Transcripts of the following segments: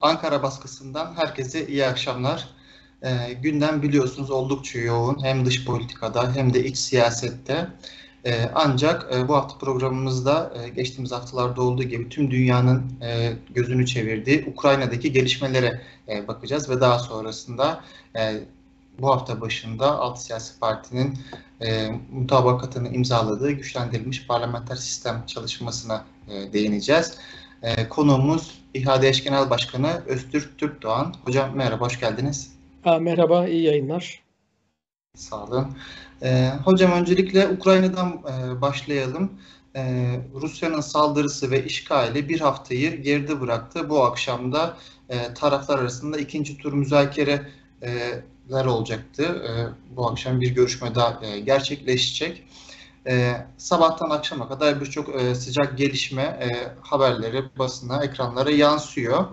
Ankara baskısından herkese iyi akşamlar. E, gündem biliyorsunuz oldukça yoğun hem dış politikada hem de iç siyasette. E, ancak e, bu hafta programımızda e, geçtiğimiz haftalarda olduğu gibi tüm dünyanın e, gözünü çevirdiği Ukrayna'daki gelişmelere e, bakacağız ve daha sonrasında e, bu hafta başında Alt Siyasi Parti'nin e, mutabakatını imzaladığı güçlendirilmiş parlamenter sistem çalışmasına e, değineceğiz. E, konuğumuz İHADEŞ Genel Başkanı Öztürk Türkdoğan. Hocam merhaba, hoş geldiniz. Ha, merhaba, iyi yayınlar. Sağ olun. E, hocam öncelikle Ukrayna'dan e, başlayalım. E, Rusya'nın saldırısı ve işgali bir haftayı geride bıraktı. Bu akşam da e, taraflar arasında ikinci tur müzakereler olacaktı. E, bu akşam bir görüşme daha e, gerçekleşecek. E, sabahtan akşama kadar birçok e, sıcak gelişme e, haberleri basına, ekranlara yansıyor.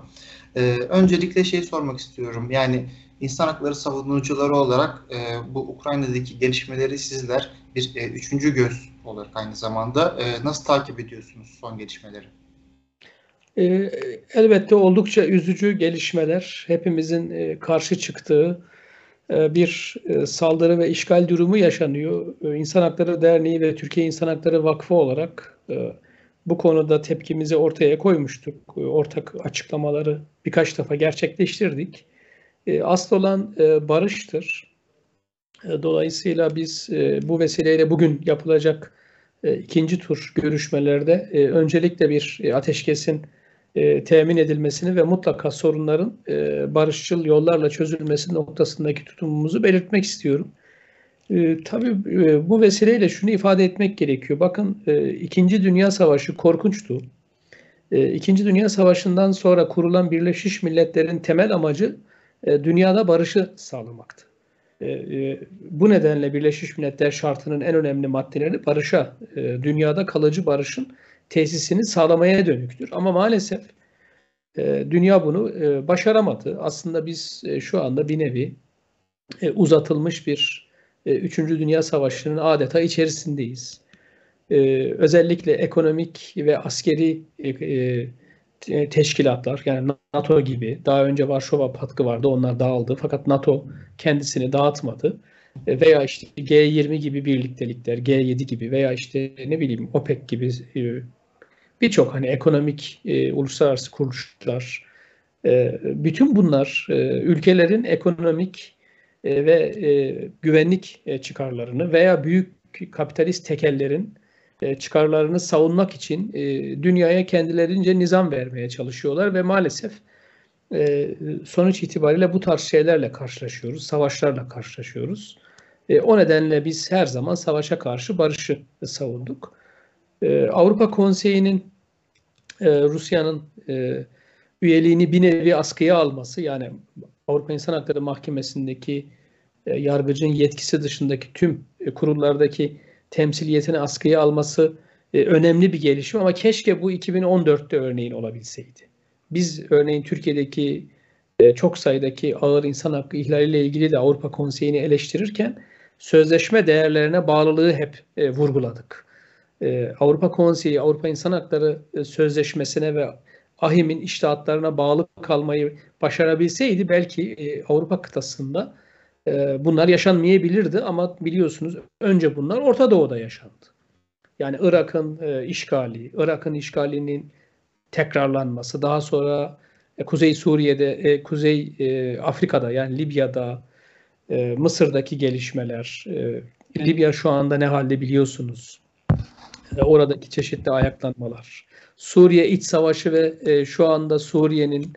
E, öncelikle şey sormak istiyorum. Yani insan hakları savunucuları olarak e, bu Ukrayna'daki gelişmeleri sizler bir e, üçüncü göz olarak aynı zamanda e, nasıl takip ediyorsunuz son gelişmeleri? E, elbette oldukça üzücü gelişmeler. Hepimizin e, karşı çıktığı bir e, saldırı ve işgal durumu yaşanıyor. E, İnsan Hakları Derneği ve Türkiye İnsan Hakları Vakfı olarak bu konuda tepkimizi ortaya koymuştuk. Ortak açıklamaları birkaç defa gerçekleştirdik. Asıl olan barıştır. Dolayısıyla biz bu vesileyle bugün yapılacak ikinci tur görüşmelerde öncelikle bir ateşkesin e, temin edilmesini ve mutlaka sorunların e, barışçıl yollarla çözülmesi noktasındaki tutumumuzu belirtmek istiyorum. E, tabii e, bu vesileyle şunu ifade etmek gerekiyor. Bakın e, İkinci Dünya Savaşı korkunçtu. E, İkinci Dünya Savaşı'ndan sonra kurulan Birleşmiş Milletler'in temel amacı e, dünyada barışı sağlamaktı. E, e, bu nedenle Birleşmiş Milletler şartının en önemli maddeleri barışa, e, dünyada kalıcı barışın tesisini sağlamaya dönüktür. Ama maalesef e, dünya bunu e, başaramadı. Aslında biz e, şu anda bir nevi e, uzatılmış bir e, Üçüncü Dünya Savaşı'nın adeta içerisindeyiz. E, özellikle ekonomik ve askeri e, e, teşkilatlar yani NATO gibi daha önce Varşova Patkı vardı onlar dağıldı fakat NATO kendisini dağıtmadı e, veya işte G20 gibi birliktelikler, G7 gibi veya işte ne bileyim OPEC gibi e, birçok hani ekonomik e, uluslararası kuruluşlar e, bütün bunlar e, ülkelerin ekonomik e, ve e, güvenlik e, çıkarlarını veya büyük kapitalist tekellerin e, çıkarlarını savunmak için e, dünyaya kendilerince nizam vermeye çalışıyorlar ve maalesef e, sonuç itibariyle bu tarz şeylerle karşılaşıyoruz, savaşlarla karşılaşıyoruz. E, o nedenle biz her zaman savaşa karşı barışı savunduk. E, Avrupa Konseyi'nin e, Rusya'nın e, üyeliğini bir nevi askıya alması yani Avrupa İnsan Hakları Mahkemesi'ndeki e, yargıcın yetkisi dışındaki tüm e, kurullardaki temsiliyetini askıya alması önemli bir gelişme ama keşke bu 2014'te örneğin olabilseydi. Biz örneğin Türkiye'deki çok sayıdaki ağır insan hakkı ihlaliyle ilgili de Avrupa Konseyi'ni eleştirirken sözleşme değerlerine bağlılığı hep vurguladık. E, Avrupa Konseyi, Avrupa İnsan Hakları e, Sözleşmesi'ne ve AHİM'in iştahatlarına bağlı kalmayı başarabilseydi belki e, Avrupa kıtasında bunlar yaşanmayabilirdi ama biliyorsunuz önce bunlar Orta Doğu'da yaşandı. Yani Irak'ın işgali, Irak'ın işgalinin tekrarlanması, daha sonra Kuzey Suriye'de, Kuzey Afrika'da yani Libya'da, Mısır'daki gelişmeler, Libya şu anda ne halde biliyorsunuz. Oradaki çeşitli ayaklanmalar. Suriye iç savaşı ve e, şu anda Suriye'nin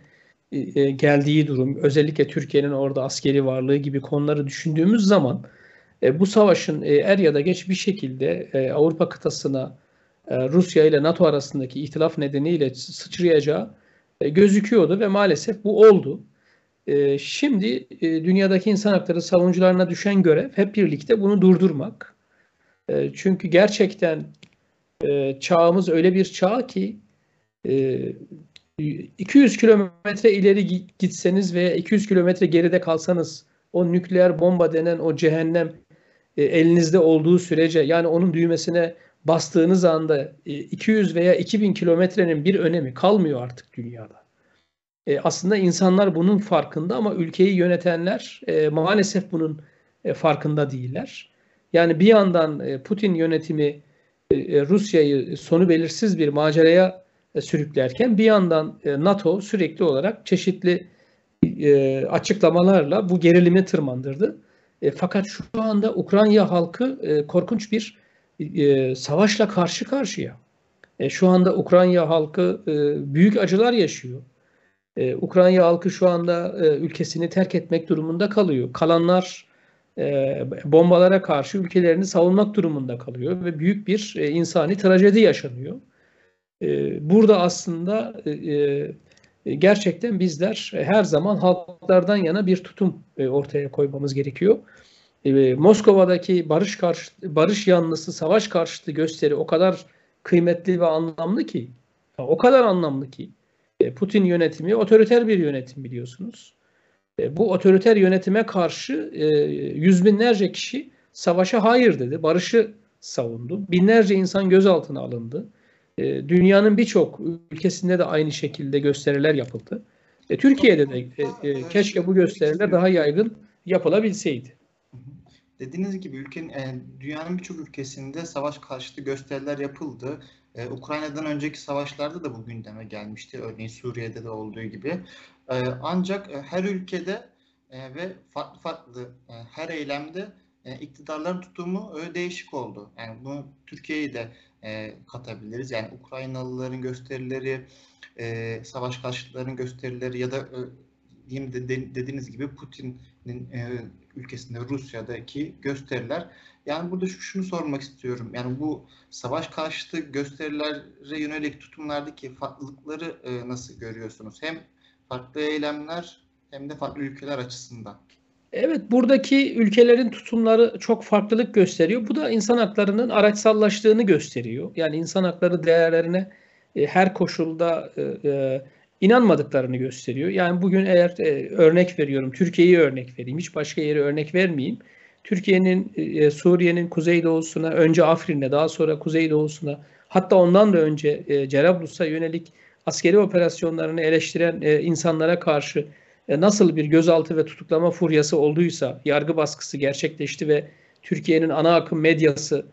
e, e, geldiği durum, özellikle Türkiye'nin orada askeri varlığı gibi konuları düşündüğümüz zaman bu savaşın er ya da geç bir şekilde Avrupa kıtasına Rusya ile NATO arasındaki ihtilaf nedeniyle sıçrayacağı gözüküyordu ve maalesef bu oldu. Şimdi dünyadaki insan hakları savunucularına düşen görev hep birlikte bunu durdurmak. Çünkü gerçekten e, çağımız öyle bir çağ ki e, 200 kilometre ileri gitseniz veya 200 kilometre geride kalsanız o nükleer bomba denen o cehennem e, elinizde olduğu sürece yani onun düğmesine bastığınız anda 200 e, veya 2000 kilometrenin bir önemi kalmıyor artık dünyada. E, aslında insanlar bunun farkında ama ülkeyi yönetenler e, maalesef bunun e, farkında değiller. Yani bir yandan e, Putin yönetimi Rusya'yı sonu belirsiz bir maceraya e, sürüklerken bir yandan e, NATO sürekli olarak çeşitli e, açıklamalarla bu gerilimi tırmandırdı. E, fakat şu anda Ukrayna halkı e, korkunç bir e, savaşla karşı karşıya. E, şu anda Ukrayna halkı e, büyük acılar yaşıyor. E, Ukrayna halkı şu anda e, ülkesini terk etmek durumunda kalıyor. Kalanlar e, bombalara karşı ülkelerini savunmak durumunda kalıyor ve büyük bir e, insani trajedi yaşanıyor. E, burada aslında gerçekten bizler her zaman halklardan yana bir tutum ortaya koymamız gerekiyor. Moskova'daki barış karşı barış yanlısı savaş karşıtı gösteri o kadar kıymetli ve anlamlı ki o kadar anlamlı ki Putin yönetimi otoriter bir yönetim biliyorsunuz. E, bu otoriter yönetime karşı e, yüz binlerce kişi savaşa hayır dedi, barışı savundu. Binlerce insan gözaltına alındı. Dünyanın birçok ülkesinde de aynı şekilde gösteriler yapıldı. Türkiye'de de keşke bu gösteriler daha yaygın yapılabilseydi. Dediğiniz gibi ülkenin e, dünyanın birçok ülkesinde savaş karşıtı gösteriler yapıldı. E, Ukrayna'dan önceki savaşlarda da bu gündeme gelmişti. Örneğin Suriye'de de olduğu gibi. E, ancak e, her ülkede e, ve farklı farklı e, her eylemde e, iktidarların tutumu öyle değişik oldu. Yani bunu Türkiye'yi de e, katabiliriz. Yani Ukraynalıların gösterileri, e, savaş karşıtlarının gösterileri ya da e, de, dediğiniz gibi Putin'in e, ülkesinde Rusya'daki gösteriler. Yani burada şunu sormak istiyorum. Yani bu savaş karşıtı gösterilere yönelik tutumlardaki farklılıkları e, nasıl görüyorsunuz? Hem farklı eylemler hem de farklı ülkeler açısından. Evet buradaki ülkelerin tutumları çok farklılık gösteriyor. Bu da insan haklarının araçsallaştığını gösteriyor. Yani insan hakları değerlerine e, her koşulda e, e, inanmadıklarını gösteriyor. Yani bugün eğer e, örnek veriyorum, Türkiye'yi örnek vereyim, hiç başka yere örnek vermeyeyim. Türkiye'nin e, Suriye'nin kuzeydoğusuna, önce Afrin'e, daha sonra kuzeydoğusuna, hatta ondan da önce e, Cerablus'a yönelik askeri operasyonlarını eleştiren e, insanlara karşı e, nasıl bir gözaltı ve tutuklama furyası olduysa, yargı baskısı gerçekleşti ve Türkiye'nin ana akım medyası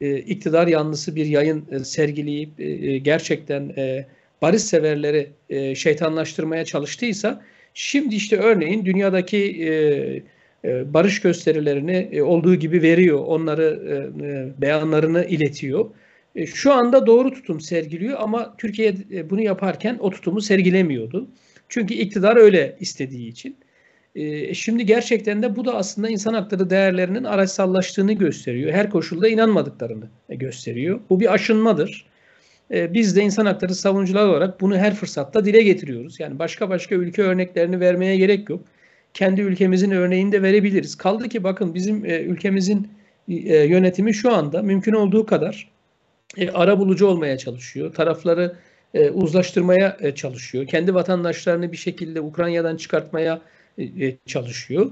e, iktidar yanlısı bir yayın e, sergileyip e, e gerçekten e, barış severleri e, şeytanlaştırmaya çalıştıysa şimdi işte örneğin dünyadaki e, e, barış gösterilerini e, olduğu gibi veriyor. Onları e, e, beyanlarını iletiyor. E, şu anda doğru tutum sergiliyor ama Türkiye e, bunu yaparken o tutumu sergilemiyordu. Çünkü iktidar öyle istediği için. E, şimdi gerçekten de bu da aslında insan hakları değerlerinin araçsallaştığını gösteriyor. Her koşulda inanmadıklarını gösteriyor. Bu bir aşınmadır. E, biz de insan hakları savunucular olarak bunu her fırsatta dile getiriyoruz. Yani başka başka ülke örneklerini vermeye gerek yok. Kendi ülkemizin örneğini de verebiliriz. Kaldı ki bakın bizim e, ülkemizin e, yönetimi şu anda mümkün olduğu kadar e, ara bulucu olmaya çalışıyor. Tarafları uzlaştırmaya çalışıyor. Kendi vatandaşlarını bir şekilde Ukrayna'dan çıkartmaya çalışıyor.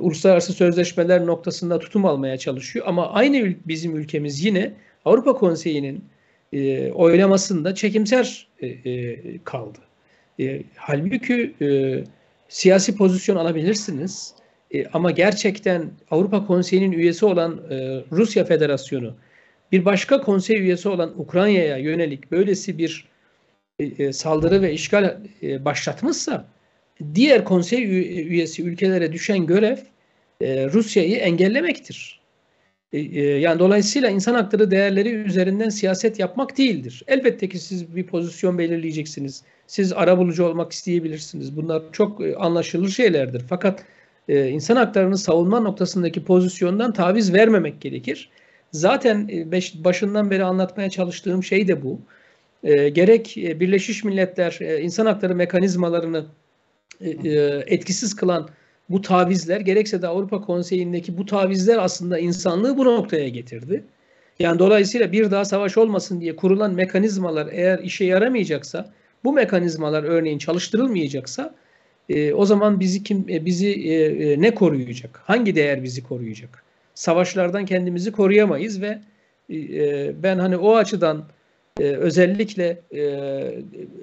Uluslararası sözleşmeler noktasında tutum almaya çalışıyor. Ama aynı bizim ülkemiz yine Avrupa Konseyi'nin e, oylamasında çekimser e, e, kaldı. E, halbuki e, siyasi pozisyon alabilirsiniz e, ama gerçekten Avrupa Konseyi'nin üyesi olan e, Rusya Federasyonu bir başka konsey üyesi olan Ukrayna'ya yönelik böylesi bir e, e saldırı ve işgal e, başlatmışsa diğer konsey üyesi ülkelere düşen görev e, Rusya'yı engellemektir. E, e, yani dolayısıyla insan hakları değerleri üzerinden siyaset yapmak değildir. Elbette ki siz bir pozisyon belirleyeceksiniz. Siz arabulucu olmak isteyebilirsiniz. Bunlar çok e, anlaşılır şeylerdir. Fakat insan haklarını savunma noktasındaki pozisyondan taviz vermemek gerekir. Zaten başından beri anlatmaya çalıştığım şey de bu. Gerek Birleşmiş Milletler insan hakları mekanizmalarını etkisiz kılan bu tavizler gerekse de Avrupa Konseyi'ndeki bu tavizler aslında insanlığı bu noktaya getirdi. Yani dolayısıyla bir daha savaş olmasın diye kurulan mekanizmalar eğer işe yaramayacaksa, bu mekanizmalar örneğin çalıştırılmayacaksa e, o zaman bizi kim e, bizi e, e, ne koruyacak? Hangi değer bizi koruyacak? Savaşlardan kendimizi koruyamayız ve e, ben hani o açıdan e, özellikle e,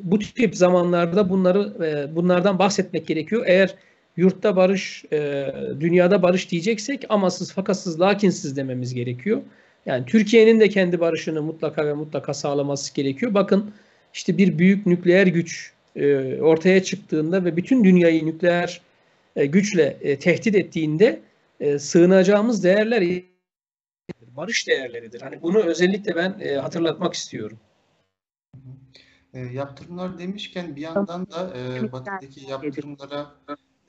bu tip zamanlarda bunları e, bunlardan bahsetmek gerekiyor. Eğer yurtta barış, e, dünyada barış diyeceksek amasız, fakatsız, lakinsiz dememiz gerekiyor. Yani Türkiye'nin de kendi barışını mutlaka ve mutlaka sağlaması gerekiyor. Bakın işte bir büyük nükleer güç e, ortaya çıktığında ve bütün dünyayı nükleer e, güçle e, tehdit ettiğinde e, sığınacağımız değerler barış değerleridir. Hani bunu özellikle ben e, hatırlatmak istiyorum. E, yaptırımlar demişken bir yandan da e, batıdaki yaptırımlara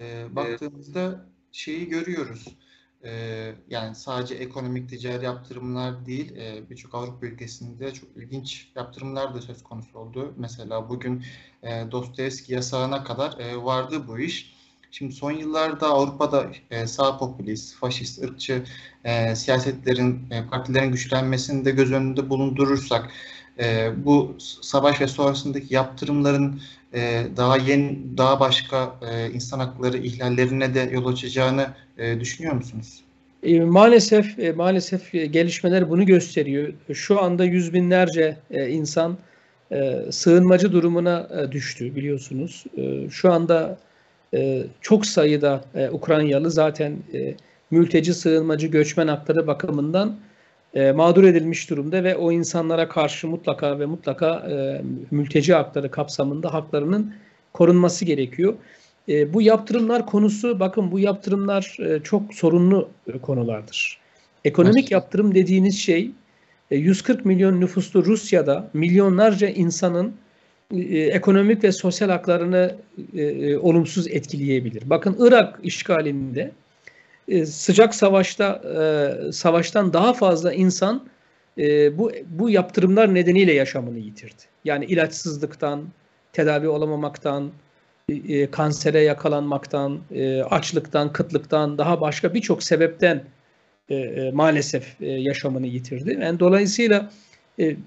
e, baktığımızda şeyi görüyoruz. E, yani sadece ekonomik ticari yaptırımlar değil, e, birçok Avrupa ülkesinde çok ilginç yaptırımlar da söz konusu oldu. Mesela bugün e, Dostoyevski yasağına kadar e, vardı bu iş. Şimdi son yıllarda Avrupa'da e, sağ popülist, faşist, ırkçı e, siyasetlerin, e, partilerin güçlenmesini de göz önünde bulundurursak e, bu savaş ve sonrasındaki yaptırımların e, daha yeni, daha başka e, insan hakları ihlallerine de yol açacağını e, düşünüyor musunuz? Maalesef maalesef gelişmeler bunu gösteriyor. Şu anda yüz binlerce insan sığınmacı durumuna düştü biliyorsunuz. Şu anda çok sayıda Ukraynalı zaten mülteci, sığınmacı, göçmen hakları bakımından e, mağdur edilmiş durumda ve o insanlara karşı mutlaka ve mutlaka e, mülteci hakları kapsamında haklarının korunması gerekiyor. E, bu yaptırımlar konusu, bakın bu yaptırımlar e, çok sorunlu e, konulardır. Ekonomik yaptırım dediğiniz şey, e, 140 milyon nüfuslu Rusya'da milyonlarca insanın e, ekonomik ve sosyal haklarını e, e, olumsuz etkileyebilir. Bakın Irak işgalinde e, sıcak savaşta e, savaştan daha fazla insan e, bu bu yaptırımlar nedeniyle yaşamını yitirdi. Yani ilaçsızlıktan, tedavi olamamaktan, kansere yakalanmaktan, açlıktan, kıtlıktan, daha başka birçok sebepten maalesef yaşamını yitirdi. Yani dolayısıyla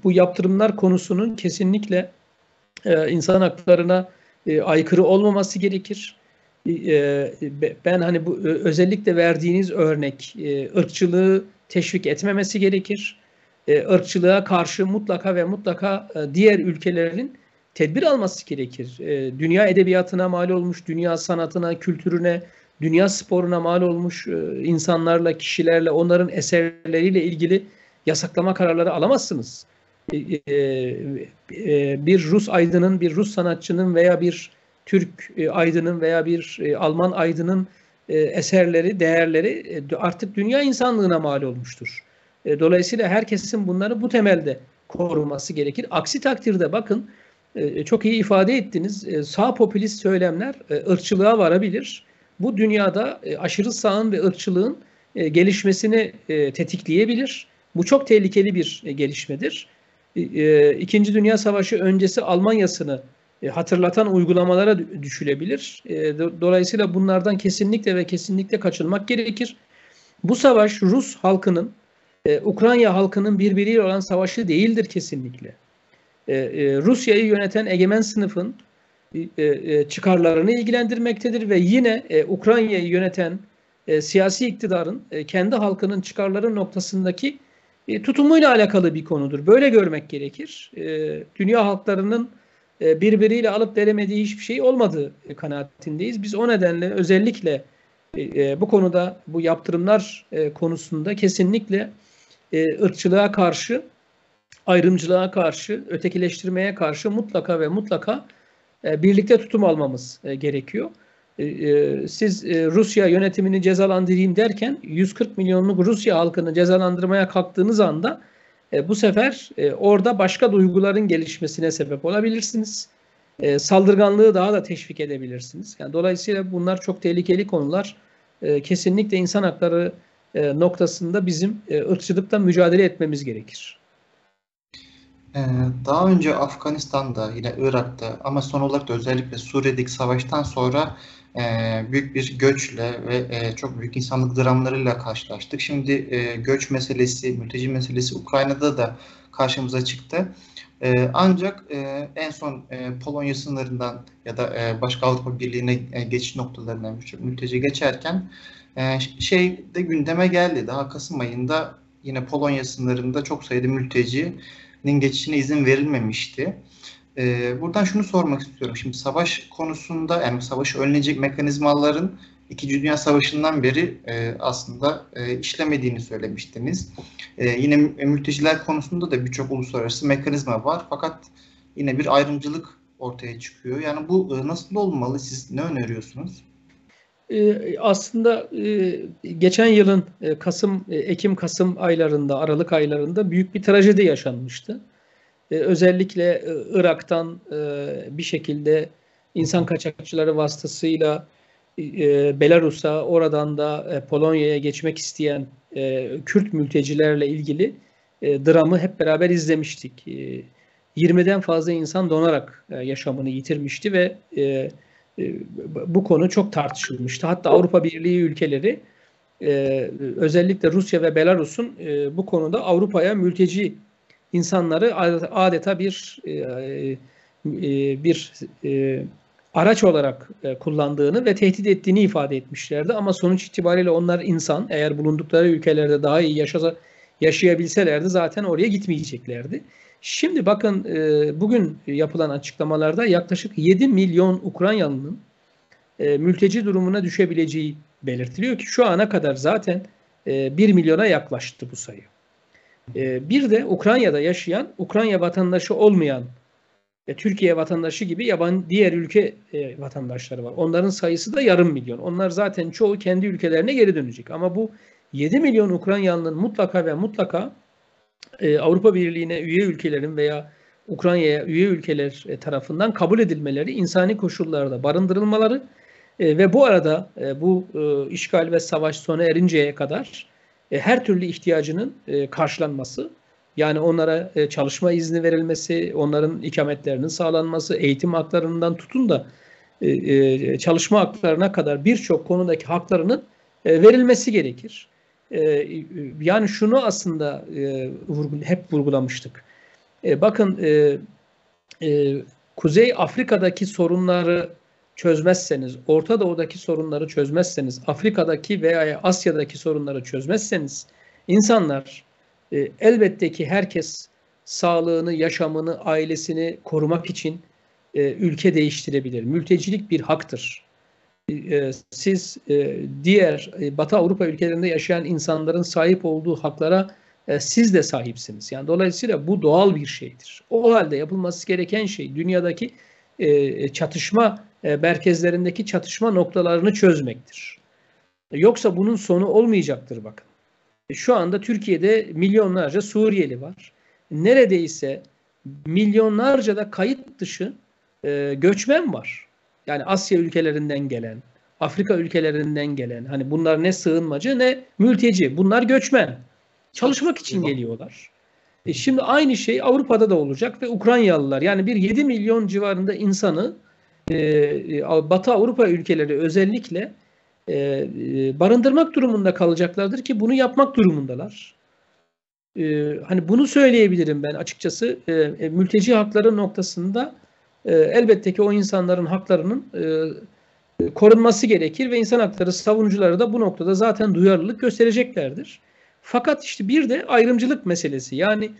bu yaptırımlar konusunun kesinlikle insan haklarına aykırı olmaması gerekir. E, ben hani bu özellikle verdiğiniz örnek e, ırkçılığı teşvik etmemesi gerekir. E, ırkçılığa karşı mutlaka ve mutlaka e, diğer ülkelerin tedbir alması gerekir. E, dünya edebiyatına mal olmuş, dünya sanatına, kültürüne, dünya sporuna mal olmuş e, insanlarla, kişilerle, onların eserleriyle ilgili yasaklama kararları alamazsınız. E, e, e, bir Rus aydının, bir Rus sanatçının veya bir Türk aydının veya bir Alman aydının eserleri, değerleri artık dünya insanlığına mal olmuştur. Dolayısıyla herkesin bunları bu temelde korunması gerekir. Aksi takdirde bakın çok iyi ifade ettiniz. Sağ popülist söylemler ırkçılığa varabilir. Bu dünyada aşırı sağın ve ırkçılığın gelişmesini tetikleyebilir. Bu çok tehlikeli bir gelişmedir. E, İkinci Dünya Savaşı öncesi Almanya'sını e, hatırlatan uygulamalara düşülebilir. E, dolayısıyla bunlardan kesinlikle ve kesinlikle kaçınmak gerekir. Bu savaş Rus halkının, Ukrayna halkının birbiriyle olan savaşı değildir kesinlikle. Rusya'yı yöneten egemen sınıfın çıkarlarını ilgilendirmektedir ve yine Ukrayna'yı yöneten siyasi iktidarın kendi halkının çıkarları noktasındaki e, tutumuyla alakalı bir konudur. Böyle görmek gerekir. E, dünya halklarının e, birbiriyle alıp veremediği hiçbir şey olmadığı kanaatindeyiz. Biz o nedenle özellikle bu konuda bu yaptırımlar konusunda kesinlikle ırkçılığa karşı, ayrımcılığa karşı, ötekileştirmeye karşı mutlaka ve mutlaka birlikte tutum almamız gerekiyor. E, e, siz e, Rusya yönetimini cezalandırayım derken 140 milyonluk Rusya halkını cezalandırmaya kalktığınız anda bu sefer orada başka duyguların gelişmesine sebep olabilirsiniz. Saldırganlığı daha da teşvik edebilirsiniz. Yani dolayısıyla bunlar çok tehlikeli konular. Kesinlikle insan hakları noktasında bizim ırkçılıkla mücadele etmemiz gerekir. Daha önce Afganistan'da, yine Irak'ta ama son olarak da özellikle Suriye'deki savaştan sonra e, büyük bir göçle ve e, çok büyük insanlık dramlarıyla karşılaştık. Şimdi e, göç meselesi, mülteci meselesi Ukrayna'da da karşımıza çıktı. E, ancak e, en son e, Polonya sınırından ya da e, başka Avrupa Birliği'ne e, geçiş noktalarından mülteci geçerken e, şey de gündeme geldi. Daha Kasım ayında yine Polonya sınırında çok sayıda mülteci geçişine izin verilmemişti. Ee, buradan şunu sormak istiyorum. Şimdi savaş konusunda yani savaşı önleyecek mekanizmaların İkinci Dünya Savaşı'ndan beri e, aslında e, işlemediğini söylemiştiniz. E, yine mülteciler konusunda da birçok uluslararası mekanizma var. Fakat yine bir ayrımcılık ortaya çıkıyor. Yani bu e, nasıl olmalı? Siz ne öneriyorsunuz? E, aslında e, geçen yılın e, Kasım, e, Ekim-Kasım aylarında, Aralık aylarında büyük bir trajedi yaşanmıştı. E, özellikle e, Irak'tan e, bir şekilde insan kaçakçıları vasıtasıyla Belarus'a, oradan da Polonya'ya geçmek isteyen Kürt mültecilerle ilgili dramı hep beraber izlemiştik. E, 20'den fazla insan donarak yaşamını yitirmişti ve bu konu çok tartışılmıştı. Hatta Avrupa Birliği ülkeleri özellikle Rusya ve Belarus'un bu konuda Avrupa'ya mülteci insanları adeta bir e, e, bir e, araç olarak kullandığını ve tehdit ettiğini ifade etmişlerdi. Ama sonuç itibariyle onlar insan. Eğer bulundukları ülkelerde daha iyi yaşasa, yaşayabilselerdi zaten oraya gitmeyeceklerdi. Şimdi bakın bugün yapılan açıklamalarda yaklaşık 7 milyon Ukraynalı'nın mülteci durumuna düşebileceği belirtiliyor ki şu ana kadar zaten 1 milyona yaklaştı bu sayı. Bir de Ukrayna'da yaşayan, Ukrayna vatandaşı olmayan e, Türkiye vatandaşı gibi yabancı diğer ülke e, vatandaşları var. Onların sayısı da yarım milyon. Onlar zaten çoğu kendi ülkelerine geri dönecek. Ama bu 7 milyon Ukraynalı'nın mutlaka ve mutlaka e, Avrupa Birliği'ne üye ülkelerin veya Ukrayna'ya üye ülkeler tarafından kabul edilmeleri, insani koşullarda barındırılmaları ve bu arada bu işgal ve savaş sona erinceye kadar e, her türlü ihtiyacının e, karşılanması yani onlara e, çalışma izni verilmesi, onların ikametlerinin sağlanması, eğitim haklarından tutun da çalışma haklarına kadar birçok konudaki haklarının verilmesi gerekir. Yani şunu aslında hep vurgulamıştık. Bakın Kuzey Afrika'daki sorunları çözmezseniz, Orta Doğu'daki sorunları çözmezseniz, Afrika'daki veya Asya'daki sorunları çözmezseniz insanlar e, elbette ki herkes sağlığını, yaşamını, ailesini korumak için e, ülke değiştirebilir. Mültecilik bir haktır. E, siz e, diğer e, Batı Avrupa ülkelerinde yaşayan insanların sahip olduğu haklara e, siz de sahipsiniz. Yani dolayısıyla bu doğal bir şeydir. O halde yapılması gereken şey dünyadaki e, çatışma e, merkezlerindeki çatışma noktalarını çözmektir. Yoksa bunun sonu olmayacaktır bakın. Şu anda Türkiye'de milyonlarca Suriyeli var. Neredeyse milyonlarca da kayıt dışı e, göçmen var. Yani Asya ülkelerinden gelen, Afrika ülkelerinden gelen. Hani bunlar ne sığınmacı ne mülteci. Bunlar göçmen. Çalışmak için geliyorlar. E şimdi aynı şey Avrupa'da da olacak ve Ukraynalılar yani bir 7 milyon civarında insanı e, e Batı Avrupa ülkeleri özellikle e, barındırmak durumunda kalacaklardır ki bunu yapmak durumundalar. Hani bunu söyleyebilirim ben açıkçası. Mülteci hakları noktasında e, elbette ki o insanların haklarının korunması gerekir ve insan hakları savunucuları da bu noktada zaten duyarlılık göstereceklerdir. Fakat işte bir de ayrımcılık meselesi. Yani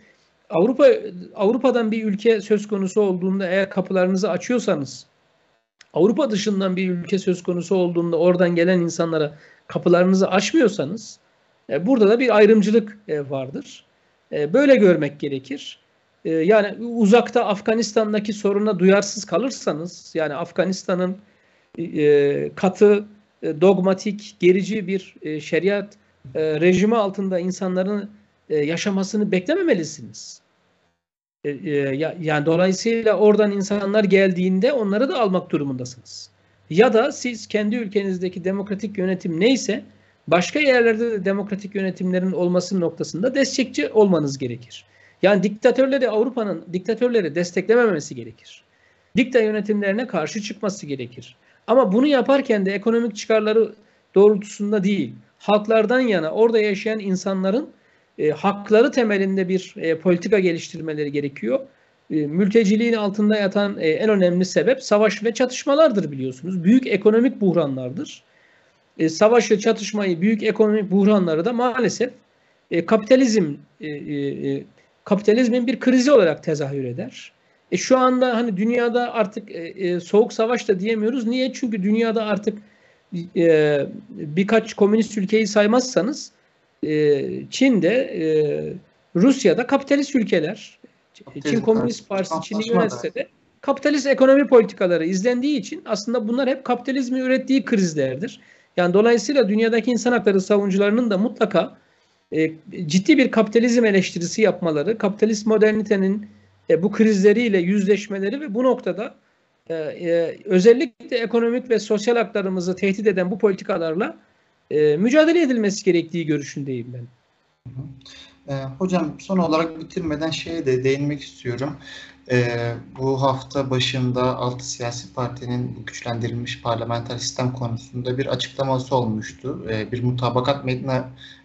Avrupa Avrupa'dan bir ülke söz konusu olduğunda eğer kapılarınızı açıyorsanız Avrupa dışından bir ülke söz konusu olduğunda oradan gelen insanlara kapılarınızı açmıyorsanız e, burada da bir ayrımcılık e, vardır. E, böyle görmek gerekir. E, yani uzakta Afganistan'daki soruna duyarsız kalırsanız yani Afganistan'ın e, katı, e, dogmatik, gerici bir e, şeriat e, rejimi altında insanların e, yaşamasını beklememelisiniz. E, e, yani dolayısıyla oradan insanlar geldiğinde onları da almak durumundasınız. Ya da siz kendi ülkenizdeki demokratik yönetim neyse başka yerlerde de demokratik yönetimlerin olması noktasında destekçi olmanız gerekir. Yani diktatörleri Avrupa'nın diktatörleri desteklememesi gerekir. Dikta yönetimlerine karşı çıkması gerekir. Ama bunu yaparken de ekonomik çıkarları doğrultusunda değil, halklardan yana orada yaşayan insanların e, hakları temelinde bir e, politika geliştirmeleri gerekiyor. E, mülteciliğin altında yatan e, en önemli sebep savaş ve çatışmalardır biliyorsunuz. Büyük ekonomik buhranlardır. E, savaş ve çatışmayı, büyük ekonomik buhranları da maalesef e, kapitalizm e, e, kapitalizmin bir krizi olarak tezahür eder. E şu anda hani dünyada artık e, e, soğuk savaş da diyemiyoruz. Niye? Çünkü dünyada artık e, birkaç komünist ülkeyi saymazsanız e, Çin'de, e, Rusya'da kapitalist ülkeler. Kapitalizm, Çin Komünist Partisi Çin'i yönetse de kapitalist ekonomi politikaları izlendiği için aslında bunlar hep kapitalizmi ürettiği krizlerdir. Yani dolayısıyla dünyadaki insan hakları savunucularının da mutlaka e, ciddi bir kapitalizm eleştirisi yapmaları, kapitalist modernitenin e, bu krizleriyle yüzleşmeleri ve bu noktada e, e, özellikle ekonomik ve sosyal haklarımızı tehdit eden bu politikalarla e, mücadele edilmesi gerektiği görüşündeyim ben. E, hocam son olarak bitirmeden şeye de değinmek istiyorum. E, bu hafta başında altı siyasi partinin güçlendirilmiş parlamenter sistem konusunda bir açıklaması olmuştu. E, bir mutabakat metni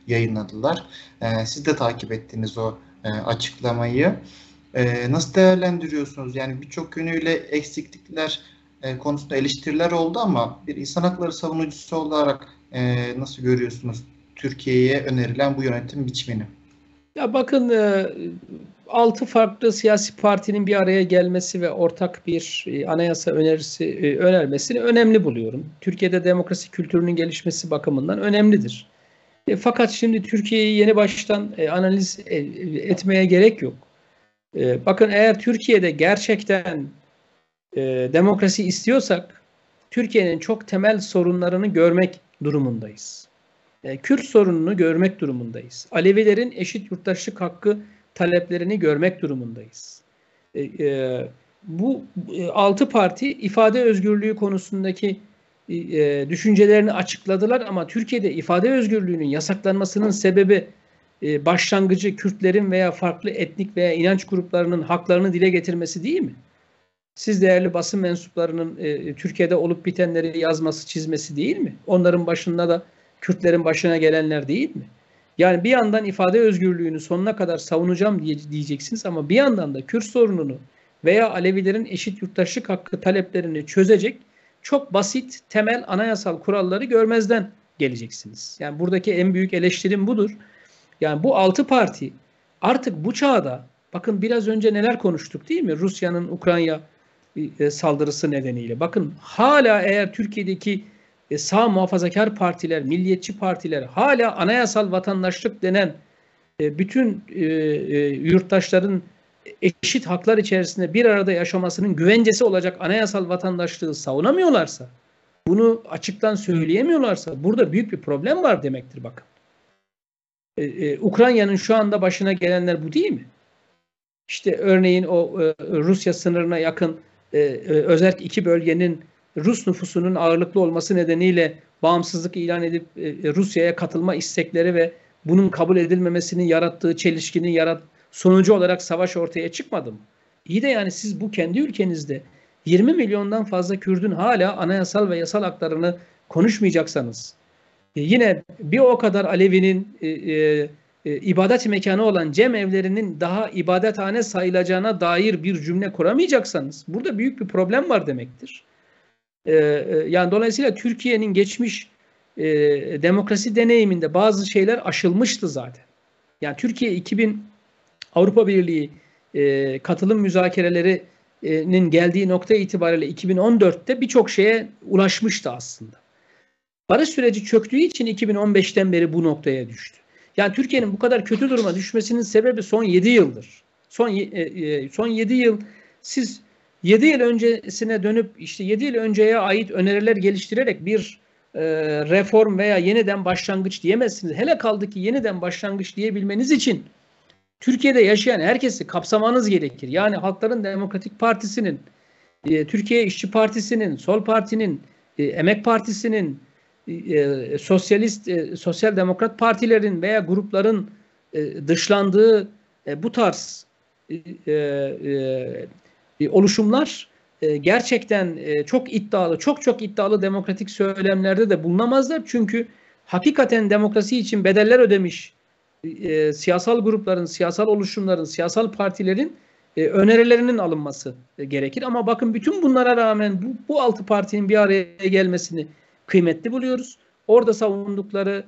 yayınladılar. E, siz de takip ettiniz o e, açıklamayı. E, nasıl değerlendiriyorsunuz? Yani birçok yönüyle eksiklikler e, konusunda eleştiriler oldu ama bir insan hakları savunucusu olarak e, nasıl görüyorsunuz Türkiye'ye önerilen bu yönetim biçimini? Ya bakın e, altı farklı siyasi partinin bir araya gelmesi ve ortak bir e, anayasa önerisi e, önermesini önemli buluyorum. Türkiye'de demokrasi kültürünün gelişmesi bakımından önemlidir. Fakat şimdi Türkiye'yi yeni baştan analiz etmeye gerek yok. Bakın eğer Türkiye'de gerçekten demokrasi istiyorsak Türkiye'nin çok temel sorunlarını görmek durumundayız. E, Kürt sorununu görmek durumundayız. Alevilerin eşit yurttaşlık hakkı taleplerini görmek durumundayız. E, e, bu altı parti ifade özgürlüğü konusundaki düşüncelerini açıkladılar ama Türkiye'de ifade özgürlüğünün yasaklanmasının sebebi başlangıcı Kürtlerin veya farklı etnik veya inanç gruplarının haklarını dile getirmesi değil mi? Siz değerli basın mensuplarının Türkiye'de olup bitenleri yazması, çizmesi değil mi? Onların başında da Kürtlerin başına gelenler değil mi? Yani bir yandan ifade özgürlüğünü sonuna kadar savunacağım diye diyeceksiniz ama bir yandan da Kürt sorununu veya Alevilerin eşit yurttaşlık hakkı taleplerini çözecek çok basit temel anayasal kuralları görmezden geleceksiniz. Yani buradaki en büyük eleştirim budur. Yani bu altı parti artık bu çağda bakın biraz önce neler konuştuk değil mi? Rusya'nın Ukrayna e, saldırısı nedeniyle. Bakın hala eğer Türkiye'deki e, sağ muhafazakar partiler, milliyetçi partiler hala anayasal vatandaşlık denen e, bütün e, yurttaşların eşit haklar içerisinde bir arada yaşamasının güvencesi olacak anayasal vatandaşlığı savunamıyorlarsa, bunu açıktan söyleyemiyorlarsa burada büyük bir problem var demektir bakın. Ukrayna'nın şu anda başına gelenler bu değil mi? İşte örneğin o Rusya sınırına yakın özellikle iki bölgenin Rus nüfusunun ağırlıklı olması nedeniyle bağımsızlık ilan edip e, Rusya'ya katılma istekleri ve bunun kabul edilmemesinin yarattığı çelişkinin yarat sonucu olarak savaş ortaya çıkmadı mı? İyi de yani siz bu kendi ülkenizde 20 milyondan fazla Kürdün hala anayasal ve yasal haklarını konuşmayacaksanız e, yine bir o kadar Alevi'nin e, e, e, ibadet mekanı olan cem evlerinin daha ibadethane sayılacağına dair bir cümle kuramayacaksanız burada büyük bir problem var demektir. Ee, e, yani dolayısıyla Türkiye'nin geçmiş e, demokrasi deneyiminde bazı şeyler aşılmıştı zaten. Yani Türkiye 2000 Avrupa Birliği e, katılım müzakerelerinin geldiği nokta itibariyle 2014'te birçok şeye ulaşmıştı aslında. Barış süreci çöktüğü için 2015'ten beri bu noktaya düştü. Yani Türkiye'nin bu kadar kötü duruma düşmesinin sebebi son 7 yıldır. Son e, e, son 7 yıl siz 7 yıl öncesine dönüp işte 7 yıl önceye ait öneriler geliştirerek bir e, reform veya yeniden başlangıç diyemezsiniz. Hele kaldı ki yeniden başlangıç diyebilmeniz için Türkiye'de yaşayan herkesi kapsamanız gerekir. Yani Halkların Demokratik Partisi'nin, e, Türkiye İşçi Partisi'nin, Sol Parti'nin, e, Emek Partisi'nin, e, sosyalist, e, sosyal demokrat partilerin veya grupların e, dışlandığı e, bu tarz e, e, e, oluşumlar e, gerçekten e, çok iddialı, çok çok iddialı demokratik söylemlerde de bulunamazlar. Çünkü hakikaten demokrasi için bedeller ödemiş siyasal grupların, siyasal oluşumların, siyasal partilerin önerilerinin alınması gerekir. Ama bakın bütün bunlara rağmen bu, bu altı partinin bir araya gelmesini kıymetli buluyoruz. Orada savundukları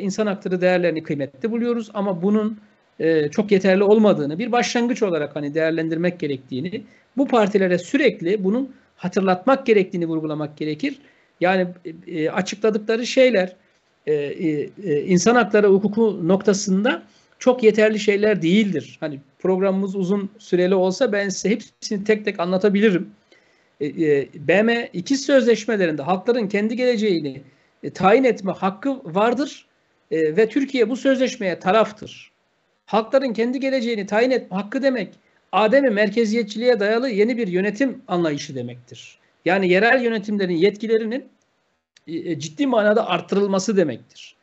insan hakları değerlerini kıymetli buluyoruz. Ama bunun e, çok yeterli olmadığını, bir başlangıç olarak hani değerlendirmek gerektiğini, bu partilere sürekli bunu hatırlatmak gerektiğini vurgulamak gerekir. Yani e, açıkladıkları şeyler e, e, e, insan hakları hukuku noktasında çok yeterli şeyler değildir. Hani programımız uzun süreli olsa ben size hepsini tek tek anlatabilirim. E, e, BM iki sözleşmelerinde halkların kendi geleceğini e, tayin etme hakkı vardır ve Türkiye bu sözleşmeye taraftır. Halkların kendi geleceğini tayin etme hakkı demek ademi merkeziyetçiliğe dayalı yeni bir yönetim anlayışı demektir. Yani yerel yönetimlerin yetkilerinin ciddi manada arttırılması demektir.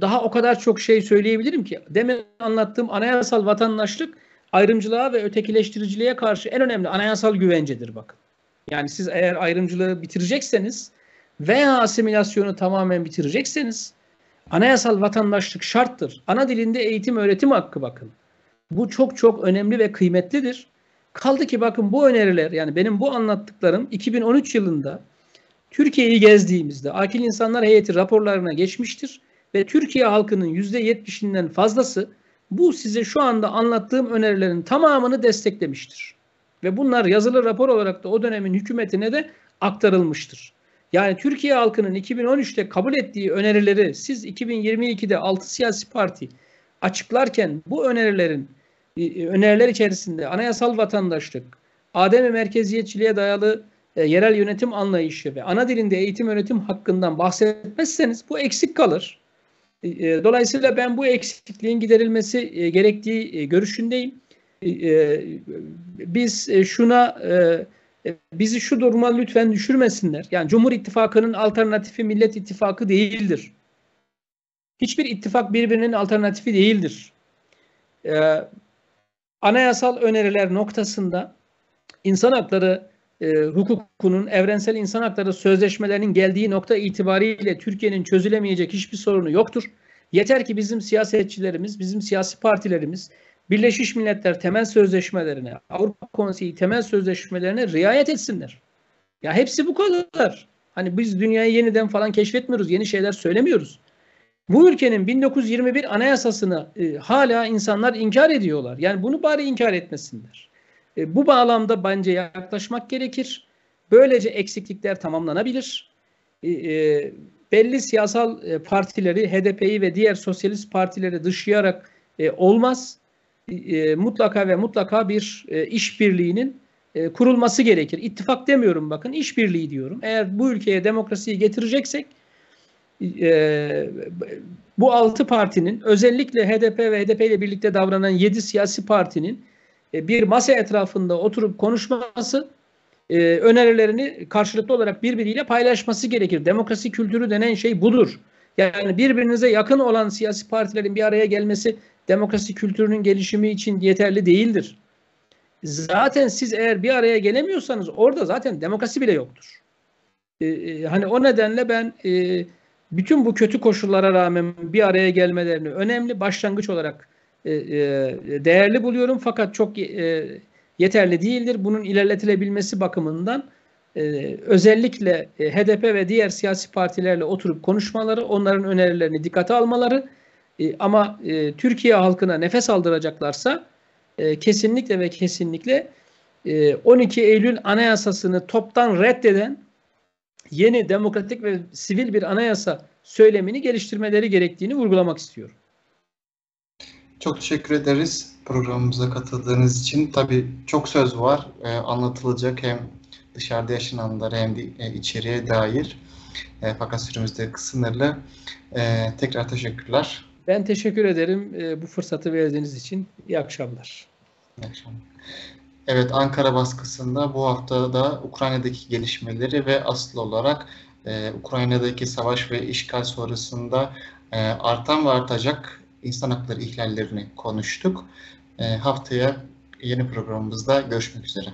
Daha o kadar çok şey söyleyebilirim ki demin anlattığım anayasal vatandaşlık ayrımcılığa ve ötekileştiriciliğe karşı en önemli anayasal güvencedir bakın. Yani siz eğer ayrımcılığı bitirecekseniz veya asimilasyonu tamamen bitirecekseniz anayasal vatandaşlık şarttır. Ana dilinde eğitim öğretim hakkı bakın. Bu çok çok önemli ve kıymetlidir. Kaldı ki bakın bu öneriler yani benim bu anlattıklarım 2013 yılında Türkiye'yi gezdiğimizde Akil İnsanlar Heyeti raporlarına geçmiştir ve Türkiye halkının %70'inden fazlası bu size şu anda anlattığım önerilerin tamamını desteklemiştir. Ve bunlar yazılı rapor olarak da o dönemin hükümetine de aktarılmıştır. Yani Türkiye halkının 2013'te kabul ettiği önerileri siz 2022'de 6 siyasi parti açıklarken bu önerilerin e, öneriler içerisinde anayasal vatandaşlık, ademi merkeziyetçiliğe dayalı e, yerel yönetim anlayışı ve ana dilinde eğitim öğretim hakkından bahsetmezseniz bu eksik kalır. E, e, dolayısıyla ben bu eksikliğin giderilmesi e, gerektiği e, görüşündeyim. E, biz e, şuna e, bizi şu duruma lütfen düşürmesinler. Yani Cumhur İttifakı'nın alternatifi Millet İttifakı değildir. Hiçbir ittifak birbirinin alternatifi değildir. Anayasal öneriler noktasında insan hakları e, hukukunun, evrensel insan hakları sözleşmelerinin geldiği nokta itibariyle Türkiye'nin çözülemeyecek hiçbir sorunu yoktur. Yeter ki bizim siyasetçilerimiz, bizim siyasi partilerimiz Birleşmiş Milletler temel sözleşmelerine, Avrupa Konseyi temel sözleşmelerine riayet etsinler. Ya hepsi bu kadar. Hani biz dünyayı yeniden falan keşfetmiyoruz, yeni şeyler söylemiyoruz. Bu ülkenin 1921 anayasasını e, hala insanlar inkar ediyorlar. Yani bunu bari inkar etmesinler. E, bu bağlamda bence yaklaşmak gerekir. Böylece eksiklikler tamamlanabilir. E, e, belli siyasal e, partileri, HDP'yi ve diğer sosyalist partileri dışlayarak e, olmaz. E, mutlaka ve mutlaka bir e, işbirliğinin e, kurulması gerekir. İttifak demiyorum bakın, işbirliği diyorum. Eğer bu ülkeye demokrasiyi getireceksek e, bu altı partinin özellikle HDP ve HDP ile birlikte davranan yedi siyasi partinin e, bir masa etrafında oturup konuşması e, önerilerini karşılıklı olarak birbiriyle paylaşması gerekir. Demokrasi kültürü denen şey budur. Yani birbirinize yakın olan siyasi partilerin bir araya gelmesi demokrasi kültürünün gelişimi için yeterli değildir. Zaten siz eğer bir araya gelemiyorsanız orada zaten demokrasi bile yoktur. Ee, hani o nedenle ben e, bütün bu kötü koşullara rağmen bir araya gelmelerini önemli başlangıç olarak e, e, değerli buluyorum fakat çok e, yeterli değildir. Bunun ilerletilebilmesi bakımından e, özellikle e, HDP ve diğer siyasi partilerle oturup konuşmaları, onların önerilerini dikkate almaları e, ama e, Türkiye halkına nefes aldıracaklarsa kesinlikle ve kesinlikle e, 12 Eylül Anayasasını toptan reddeden yeni demokratik ve sivil bir anayasa söylemini geliştirmeleri gerektiğini vurgulamak istiyorum. Çok teşekkür ederiz programımıza katıldığınız için. Tabii çok söz var anlatılacak hem dışarıda yaşananlara hem de e, içeriye dair. E, fakat süremizde sınırlı. E, tekrar teşekkürler. Ben teşekkür ederim e, bu fırsatı verdiğiniz için. İyi akşamlar. İyi akşamlar. Evet, Ankara baskısında bu hafta da Ukrayna'daki gelişmeleri ve asıl olarak e, Ukrayna'daki savaş ve işgal sonrasında e, artan ve artacak insan hakları ihlallerini konuştuk. E, haftaya yeni programımızda görüşmek üzere.